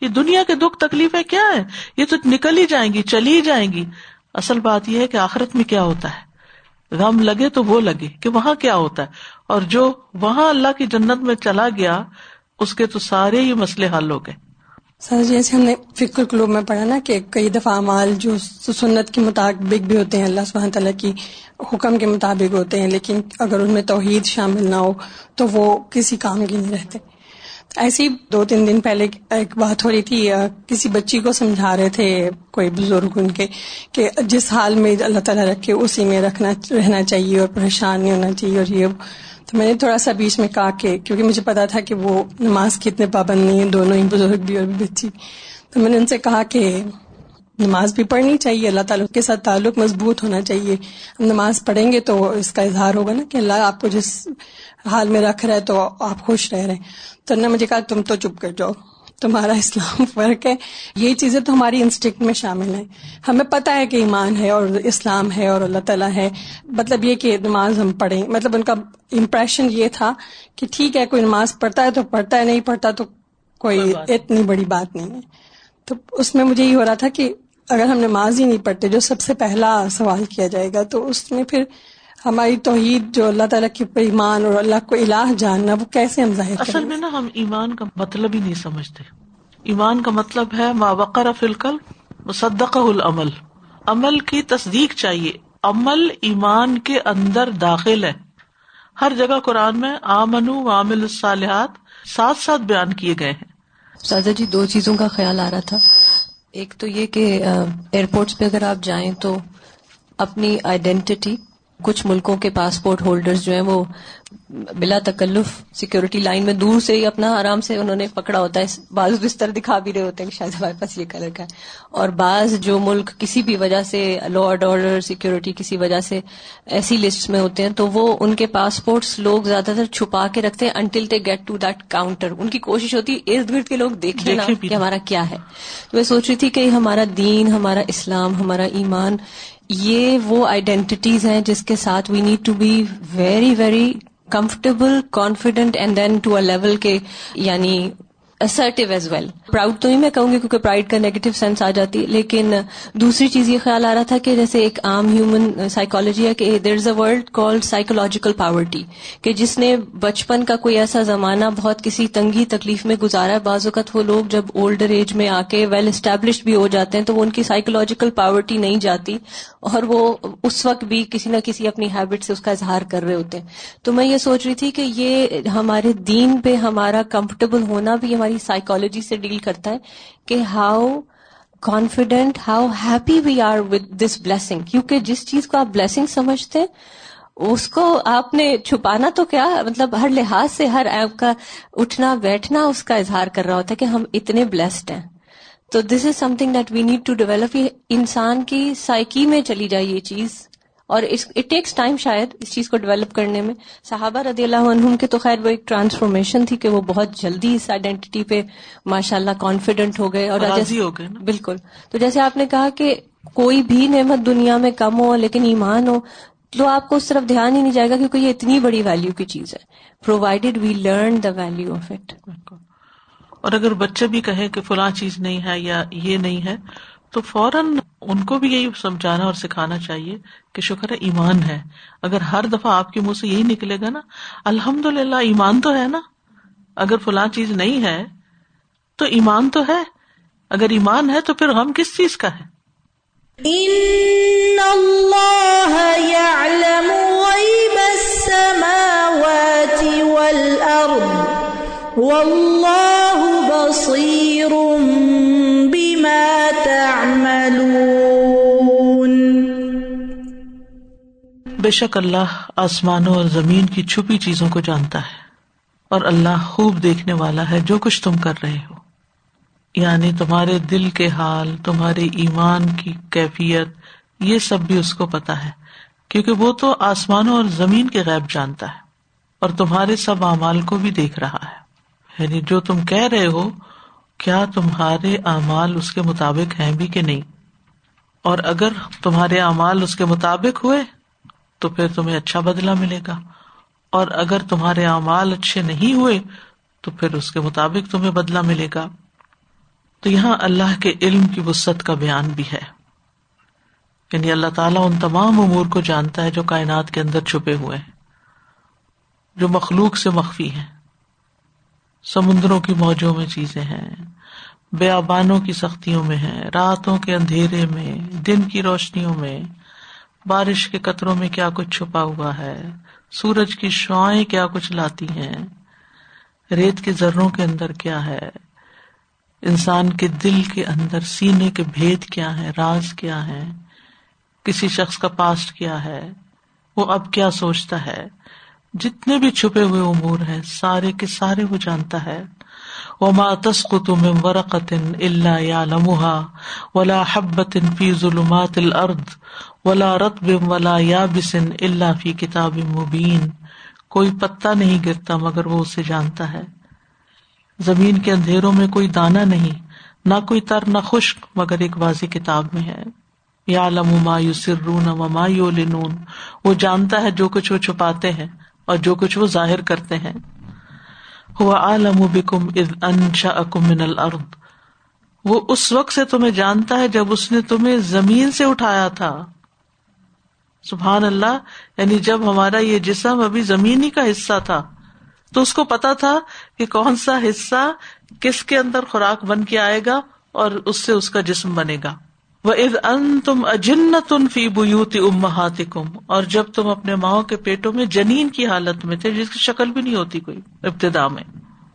A: یہ دنیا کے دکھ تکلیفیں کیا ہے یہ تو نکل ہی جائیں گی، چلی جائیں گی۔ اصل بات یہ ہے کہ آخرت میں کیا ہوتا ہے؟ غم لگے تو وہ لگے کہ وہاں کیا ہوتا ہے؟ اور جو وہاں اللہ کی جنت میں چلا گیا، اس کے تو سارے ہی مسئلے حل ہو گئے۔
F: سر، جیسے ہم نے فکر کلوب میں پڑھا نا کہ کئی دفعہ مال جو سنت کے مطابق بھی ہوتے ہیں، اللہ سبحانہ تعالیٰ کی حکم کے مطابق ہوتے ہیں، لیکن اگر ان میں توحید شامل نہ ہو، تو وہ کسی کام کی نہیں رہتے۔ ایسی دو تین دن پہلے ایک بات ہو رہی تھی کسی بچی کو سمجھا رہے تھے کوئی بزرگ ان کے کہ جس حال میں اللہ تعالیٰ رکھے اسی میں رکھنا، رہنا چاہیے اور پریشان نہیں ہونا چاہیے اور یہ۔ تو میں نے تھوڑا سا بیچ میں کہا کہ، کیونکہ مجھے پتا تھا کہ وہ نماز کی اتنے پابند نہیں ہے دونوں ہی بزرگ بھی اور بھی بچی۔ تو میں نے ان سے کہا کہ نماز بھی پڑھنی چاہیے اللہ تعالیٰ کے ساتھ تعلق مضبوط ہونا چاہیے۔ نماز پڑھیں گے تو اس کا اظہار ہوگا نا کہ اللہ آپ کو جس حال میں رکھ رہا ہے تو آپ خوش رہ رہے ہیں۔ تو نے مجھے کہا تم تو چپ کر جاؤ تمہارا اسلام فرق ہے۔ یہ چیزیں تو ہماری انسٹنکٹ میں شامل ہیں۔ ہمیں پتا ہے کہ ایمان ہے اور اسلام ہے اور اللہ تعالیٰ ہے۔ مطلب یہ کہ نماز ہم پڑھیں۔ مطلب ان کا امپریشن یہ تھا کہ ٹھیک ہے کوئی نماز پڑھتا ہے تو پڑھتا ہے نہیں پڑھتا تو کوئی اتنی بڑی بات نہیں ہے۔ تو اس میں مجھے یہ ہو رہا تھا کہ اگر ہم نماز ہی نہیں پڑھتے جو سب سے پہلا سوال کیا جائے گا تو اس میں پھر ہماری توحید جو اللہ تعالیٰ کے ایمان اور اللہ کو الہ جاننا وہ کیسے ہم ظاہر
A: اصل میں نا ہم ایمان کا مطلب ہی نہیں سمجھتے۔ ایمان کا مطلب ہے مابقر فلکل مصدق العمل۔ عمل کی تصدیق چاہیے۔ عمل ایمان کے اندر داخل ہے۔ ہر جگہ قرآن میں آمن عامل الصالحات ساتھ ساتھ بیان کیے گئے ہیں۔
G: سازا جی دو چیزوں کا خیال آ رہا تھا۔ ایک تو یہ کہ ایئرپورٹس پہ اگر آپ جائیں تو اپنی آئیڈینٹی کچھ ملکوں کے پاسپورٹ ہولڈرز جو ہیں وہ بلا تکلف سیکورٹی لائن میں دور سے ہی اپنا آرام سے انہوں نے پکڑا ہوتا ہے بعض بستر دکھا بھی رہے ہوتے ہیں کہ شاید ہمارے پاس یہ کلر کا ہے۔ اور بعض جو ملک کسی بھی وجہ سے لا اینڈ آرڈر سیکورٹی کسی وجہ سے ایسی لسٹ میں ہوتے ہیں تو وہ ان کے پاسپورٹس لوگ زیادہ تر چھپا کے رکھتے ہیں until they get to that counter ان کی کوشش ہوتی ہے ارد گرد کے لوگ دیکھیں نا کہ ہمارا کیا ہے۔ تو میں سوچ رہی تھی کہ ہمارا دین ہمارا اسلام ہمارا ایمان یہ وہ آئیڈینٹیز ہیں جس کے ساتھ we need to be very very comfortable confident and then to a level کے یعنی اسرٹیو ایز ویل پراؤڈ تو ہی میں کہوں گی کیونکہ پرائڈ کا نیگیٹو سینس آ جاتی ہے لیکن دوسری چیز یہ خیال آ رہا تھا کہ جیسے ایک عام ہیومن سائیکولوجی ہے کہ there is a world called psychological poverty کہ جس نے بچپن کا کوئی ایسا زمانہ بہت کسی تنگی تکلیف میں گزارا ہے۔ بعض اوقات وہ لوگ جب اولڈر ایج میں آ کے ویل اسٹیبلشڈ بھی ہو جاتے ہیں تو وہ ان کی سائیکولوجیکل پاورٹی نہیں جاتی اور وہ اس وقت بھی کسی نہ کسی اپنی ہیبٹ سے اس کا اظہار کر رہے ہوتے ہیں۔ تو میں یہ سوچ رہی تھی کہ یہ ہمارے دین پہ ہمارا کمفرٹیبل ہونا بھی ہماری سائیکولوجی سے ڈیل کرتا ہے کہ how confident how happy we are with this blessing کیونکہ جس چیز کو آپ بلیسنگ سمجھتے ہیں، اس کو آپ نے چھپانا تو کیا؟ مطلب ہر لحاظ سے ہر ایپ کا اٹھنا، بیٹھنا اس کا اظہار کر رہا ہوتا ہے کہ ہم اتنے بلیسڈ ہیں۔ تو this is something that we need to develop یہ انسان کی سائیکی میں چلی جائے یہ چیز۔ اور اٹ ٹیکس ٹائم شاید اس چیز کو ڈیولپ کرنے میں۔ صحابہ رضی اللہ عنہم کے تو خیر وہ ایک ٹرانسفارمیشن تھی کہ وہ بہت جلدی اس آئیڈینٹی پہ ماشاء اللہ کانفیڈنٹ ہو گئے اور
A: ہو گئے
G: بالکل۔ تو جیسے آپ نے کہا کہ کوئی بھی نعمت دنیا میں کم ہو لیکن ایمان ہو تو آپ کو اس طرف دھیان ہی نہیں جائے گا کیونکہ یہ اتنی بڑی ویلو کی چیز ہے۔ Provided we learn the value of it
A: اور اگر بچے بھی کہیں کہ فلاں چیز نہیں ہے یا یہ نہیں ہے تو فوراً ان کو بھی یہی سمجھانا اور سکھانا چاہیے کہ شکر ہے ایمان ہے۔ اگر ہر دفعہ آپ کے منہ سے یہی نکلے گا نا الحمد للہ ایمان تو ہے نا۔ اگر فلاں چیز نہیں ہے تو ایمان تو ہے۔ اگر ایمان ہے تو پھر غم کس چیز کا ہے؟
B: بصير
A: بے شک اللہ آسمانوں اور زمین کی چھپی چیزوں کو جانتا ہے اور اللہ خوب دیکھنے والا ہے جو کچھ تم کر رہے ہو۔ یعنی تمہارے دل کے حال، تمہارے ایمان کی کیفیت، یہ سب بھی اس کو پتا ہے، کیونکہ وہ تو آسمانوں اور زمین کے غیب جانتا ہے اور تمہارے سب اعمال کو بھی دیکھ رہا ہے۔ یعنی جو تم کہہ رہے ہو، کیا تمہارے اعمال اس کے مطابق ہیں بھی کہ نہیں؟ اور اگر تمہارے اعمال اس کے مطابق ہوئے تو پھر تمہیں اچھا بدلا ملے گا۔ اور اگر تمہارے اعمال اچھے نہیں ہوئے، تو پھر اس کے مطابق تمہیں بدلا ملے گا۔ تو یہاں اللہ کے علم کی وسط کا بیان بھی ہے۔ یعنی اللہ تعالیٰ ان تمام امور کو جانتا ہے جو کائنات کے اندر چھپے ہوئے ہیں، جو مخلوق سے مخفی ہیں۔ سمندروں کی موجوں میں چیزیں ہیں، بیابانوں کی سختیوں میں ہیں، راتوں کے اندھیرے میں، دن کی روشنیوں میں بارش کے قطروں میں کیا کچھ چھپا ہوا ہے؟ سورج کی شوائیں کیا کچھ لاتی ہیں؟ ریت کے ذروں کے اندر کیا ہے؟ انسان کے دل کے اندر سینے کے بھید کیا ہے راز کیا ہے کسی شخص کا پاسٹ کیا ہے؟ وہ اب کیا سوچتا ہے؟ جتنے بھی چھپے ہوئے امور ہیں، سارے کے سارے وہ جانتا ہے۔ وہ ماتس قطم ورقت اللہ یا لمحا ولا حبت فی ظلمات الارض ولا رتب ولا یا بسن اللہ فی کتاب مبین کوئی پتا نہیں گرتا مگر وہ اسے جانتا ہے۔ زمین کے اندھیروں میں کوئی دانا نہیں، نہ کوئی تر نہ خشک مگر ایک واضح کتاب میں ہے۔ یا لما یو سرون وما یو لنون وہ جانتا ہے جو کچھ وہ چھپاتے ہیں اور جو کچھ وہ ظاہر کرتے ہیں۔ ہوا عالم بکم انشا اکم من الارض۔ وہ اس وقت سے تمہیں جانتا ہے جب اس نے تمہیں زمین سے اٹھایا تھا۔ سبحان اللہ یعنی جب ہمارا یہ جسم ابھی زمین کا حصہ تھا۔ تو اس کو پتا تھا کہ کون سا حصہ کس کے اندر خوراک بن کے آئے گا اور اس سے اس کا جسم بنے گا۔ وہ ان تم اجن تن فی بوتی امہات کم اور جب تم اپنے ماؤں کے پیٹوں میں جنین کی حالت میں تھے، جس کی شکل بھی نہیں ہوتی کوئی، ابتدا میں۔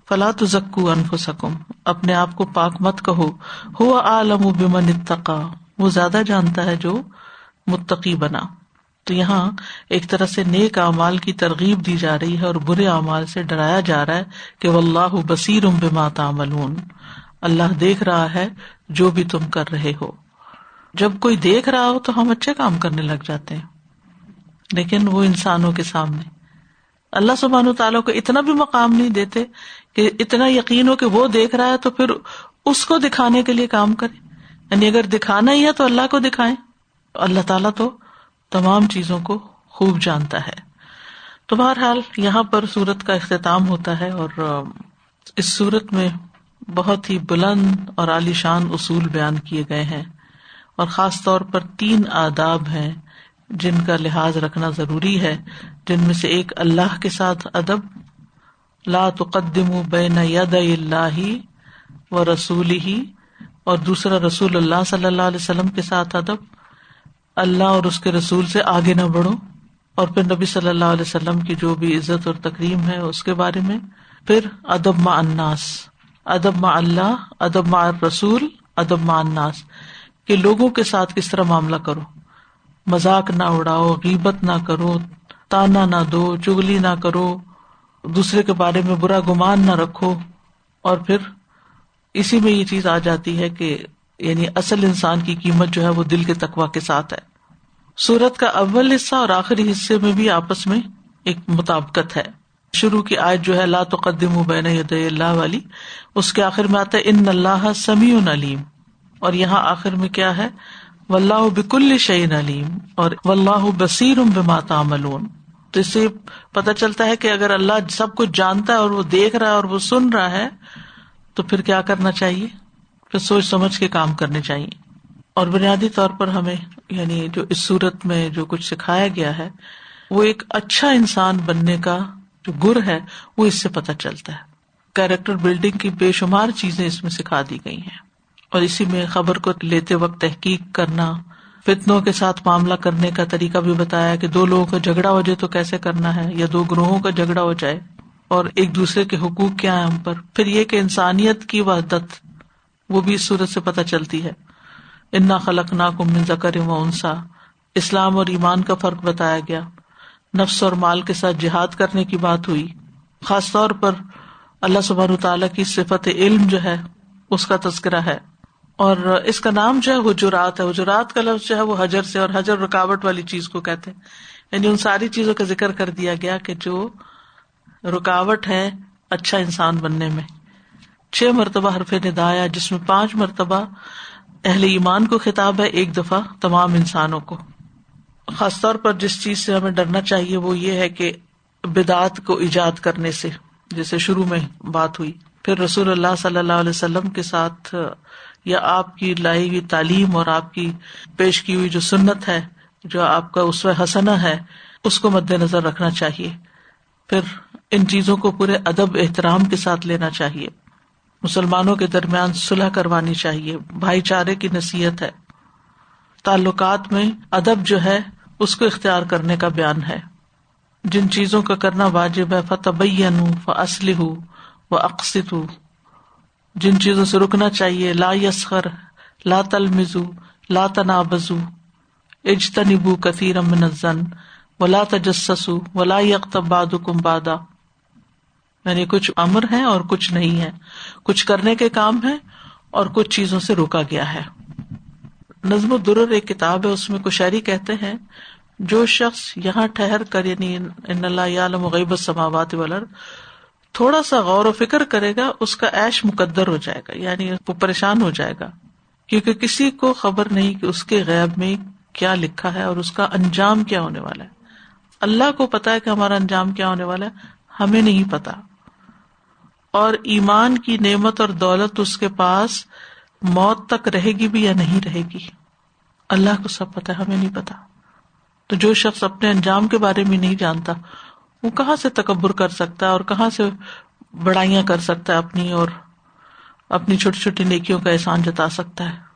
A: فلا تو زکو انف سکم اپنے آپ کو پاک مت کہو۔ ہوا عالم بمن اتقا وہ زیادہ جانتا ہے جو متقی بنا۔ تو یہاں ایک طرح سے نیک اعمال کی ترغیب دی جا رہی ہے اور برے اعمال سے ڈرایا جا رہا ہے کہ وہ اللہ بصیر ام بات اللہ دیکھ رہا ہے جو بھی تم کر رہے ہو۔ جب کوئی دیکھ رہا ہو تو ہم اچھے کام کرنے لگ جاتے ہیں۔ لیکن وہ انسانوں کے سامنے۔ اللہ سبحان و تعالیٰ کو اتنا بھی مقام نہیں دیتے کہ اتنا یقین ہو کہ وہ دیکھ رہا ہے تو پھر اس کو دکھانے کے لیے کام کرے۔ یعنی اگر دکھانا ہی ہے تو اللہ کو دکھائے اللہ تعالیٰ تو تمام چیزوں کو خوب جانتا ہے۔ تو بہرحال یہاں پر سورت کا اختتام ہوتا ہے اور اس سورت میں بہت ہی بلند اور عالیشان اصول بیان کیے گئے ہیں۔ اور خاص طور پر تین آداب ہیں جن کا لحاظ رکھنا ضروری ہے، جن میں سے ایک اللہ کے ساتھ ادب، لا تقدم بین ید اللہ و رسول ہی اور دوسرا رسول اللہ صلی اللہ علیہ وسلم کے ساتھ ادب، اللہ اور اس کے رسول سے آگے نہ بڑھو، اور پھر نبی صلی اللہ علیہ وسلم کی جو بھی عزت اور تکریم ہے اس کے بارے میں، پھر ادب ما اناس ادب ما اللہ، ادب ما رسول ادب ما اناس کہ لوگوں کے ساتھ کس طرح معاملہ کرو۔ مذاق نہ اڑاؤ، غیبت نہ کرو، تانا نہ دو، چگلی نہ کرو، دوسرے کے بارے میں برا گمان نہ رکھو۔ اور پھر اسی میں یہ چیز آ جاتی ہے کہ یعنی اصل انسان کی قیمت جو ہے وہ دل کے تقوا کے ساتھ ہے۔ سورت کا اول حصہ اور آخری حصے میں بھی آپس میں ایک مطابقت ہے۔ شروع کی آج جو ہے اللہ تقدم بین اللہ والی، اس کے آخر میں آتا ہے، ان اللہ سمیع علیم۔ اور یہاں آخر میں کیا ہے؟ و اللہ بکل شعین علیم اور و اللہ بصیر بماتا ملون تو اس سے پتا چلتا ہے کہ اگر اللہ سب کچھ جانتا ہے اور وہ دیکھ رہا ہے اور وہ سن رہا ہے، تو پھر کیا کرنا چاہیے؟ پھر سوچ سمجھ کے کام کرنے چاہیے۔ اور بنیادی طور پر ہمیں یعنی جو اس صورت میں جو کچھ سکھایا گیا ہے، وہ ایک اچھا انسان بننے کا جو گر ہے، وہ اس سے پتہ چلتا ہے۔ کیریکٹر بلڈنگ کی بے شمار چیزیں اس میں سکھا دی گئی ہیں۔ اور اسی میں خبر کو لیتے وقت تحقیق کرنا، فتنوں کے ساتھ معاملہ کرنے کا طریقہ بھی بتایا کہ دو لوگوں کا جھگڑا ہو جائے تو کیسے کرنا ہے، یا دو گروہوں کا جھگڑا ہو جائے اور ایک دوسرے کے حقوق کیا ہے ہم پر۔ پھر یہ کہ انسانیت کی وحدت، وہ بھی اس صورت سے پتہ چلتی ہے۔ انا خلق نا کم ذکر و انسا اسلام اور ایمان کا فرق بتایا گیا۔ نفس اور مال کے ساتھ جہاد کرنے کی بات ہوئی۔ خاص طور پر اللہ سبحان تعالیٰ کی صفت علم جو ہے، اس کا تذکرہ ہے۔ اور اس کا نام جو ہے حجرات ہے۔ حجرات کا لفظ جو ہے وہ حجر سے اور حجر رکاوٹ والی چیز کو کہتے ہیں۔ یعنی ان ساری چیزوں کا ذکر کر دیا گیا کہ جو رکاوٹ ہے اچھا انسان بننے میں۔ چھ مرتبہ حرف ندایا جس میں پانچ مرتبہ اہل ایمان کو خطاب ہے ایک دفعہ تمام انسانوں کو۔ خاص طور پر جس چیز سے ہمیں ڈرنا چاہیے وہ یہ ہے کہ بدعت کو ایجاد کرنے سے، جیسے شروع میں بات ہوئی۔ پھر رسول اللہ صلی اللہ علیہ وسلم کے ساتھ یا آپ کی لائی ہوئی تعلیم اور آپ کی پیش کی ہوئی جو سنت ہے، جو آپ کا اس حسنا ہے، اس کو مد نظر رکھنا چاہیے۔ پھر ان چیزوں کو پورے ادب، احترام کے ساتھ لینا چاہیے۔ مسلمانوں کے درمیان صلح کروانی چاہیے۔ بھائی چارے کی نصیحت ہے۔ تعلقات میں ادب جو ہے، اس کو اختیار کرنے کا بیان ہے۔ جن چیزوں کا کرنا واجب ہے فتح و اسلح ہوں وہ اقسط ہوں جن چیزوں سے رکنا چاہیے، لا یسخر، لا تل مزو لا تنا بزو اجتنبو کثیر من الزن ولا تجسسو، ولا یکتب بعدکم بعدا یعنی کچھ امر ہے اور کچھ نہیں ہے کچھ کرنے کے کام ہے اور کچھ چیزوں سے روکا گیا ہے۔ نظم الدر ایک کتاب ہے، اس میں کشہری کہتے ہیں، جو شخص یہاں ٹھہر کر یعنی ان اللہ عالم غیب سماوات والر تھوڑا سا غور و فکر کرے گا، اس کا ایش مقدر ہو جائے گا یعنی وہ پریشان ہو جائے گا۔ کیونکہ کسی کو خبر نہیں کہ اس کے غیب میں کیا لکھا ہے اور اس کا انجام کیا ہونے والا ہے۔ اللہ کو پتا ہے کہ ہمارا انجام کیا ہونے والا ہے، ہمیں نہیں پتا۔ اور ایمان کی نعمت اور دولت اس کے پاس موت تک رہے گی بھی یا نہیں رہے گی، اللہ کو سب پتا ہمیں نہیں پتا۔ تو جو شخص اپنے انجام کے بارے میں نہیں جانتا وہ کہاں سے تکبر کر سکتا ہے اور کہاں سے بڑائیاں کر سکتا ہے اپنی اور اپنی چھوٹی چھوٹی نیکیوں کا احسان جتا سکتا ہے؟